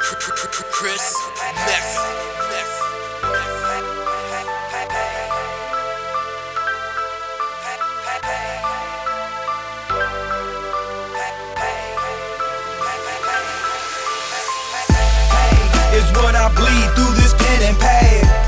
Chris Mecca. is what I bleed through this pen and pad.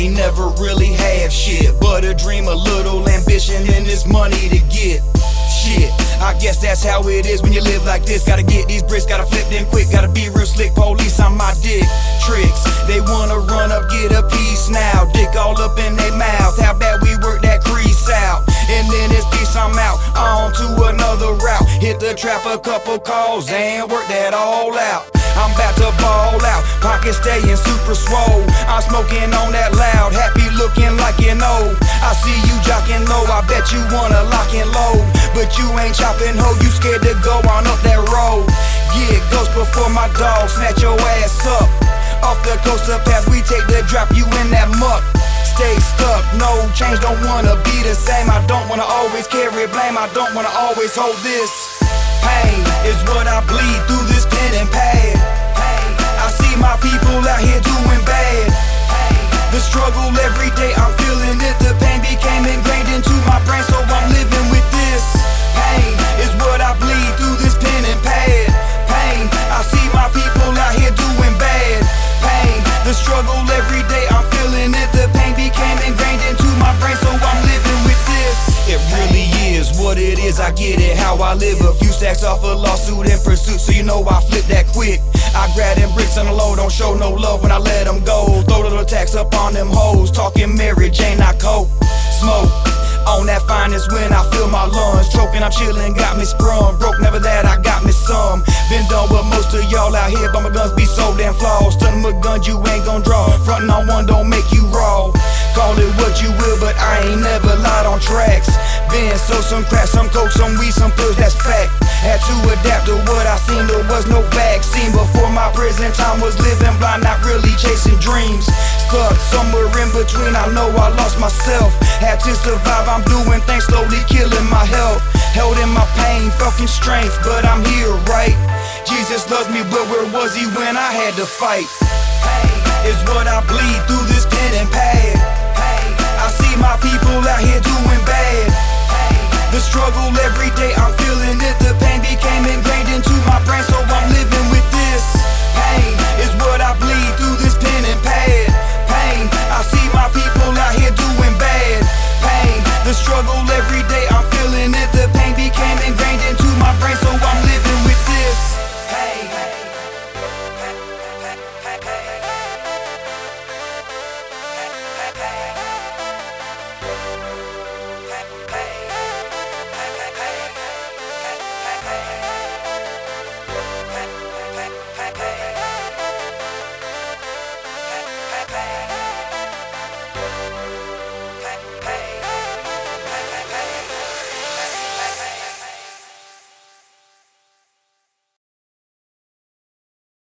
Ain't never really had shit. But a dream, a little ambition, and this money to get. Shit, I guess that's how it is when you live like this. Gotta get these bricks, gotta flip them quick, gotta be real slick. Police on my dick. Tricks, they wanna run up, get a piece now. Dick all up in their mouth. How bad we work that crease out. And then this piece I'm out, on to another route. Hit the trap a couple calls and work that all out. I'm about to ball out, pockets staying super swole. I'm smoking on that loud, happy looking like you know. I see you jocking low, I bet you wanna lock and load. But you ain't chopping hoe, you scared to go on up that road. Yeah, ghost before my dog, snatch your ass up. Off the coaster path, we take the drop, you in that muck. Stay stuck, no change, don't wanna be the same. I don't wanna always carry blame, I don't wanna always hold this. Pain struggle every day, I'm feeling it. The pain became ingrained into my brain, so I'm living with this. Pain is what I bleed through this pen and pad. Pain, I see my people out here doing bad. Pain, the struggle every day, I'm feeling it. The pain became ingrained into my brain, so I'm living with this. It really is what it is, I get it. How I live, a few stacks off a lawsuit and pursuit, so you know I flip that quick. I grab them bricks on the low, don't show no love when I let them go. Tax up on them hoes, talking Mary Jane, I cope. Smoke. On that finest when I feel my lungs choking, I'm chilling, got me sprung. Broke, never that, I got me some. Been done with most of y'all out here, but my guns be so damn flawed. Stunning with guns, you ain't gon' draw. Frontin' on one don't make you raw. Call it what you will, but I ain't never lied on tracks. Been so some crack, some coke, some weed, some pills, that's fact. Had to adapt to what I seen, there was no prison time was living blind, not really chasing dreams. Stuck somewhere in between, I know I lost myself. Had to survive, I'm doing things slowly killing my health. Held in my pain, fucking strength, but I'm here, right? Jesus loves me, but where was he when I had to fight? Is what I bleed through this pen and pad. I see my people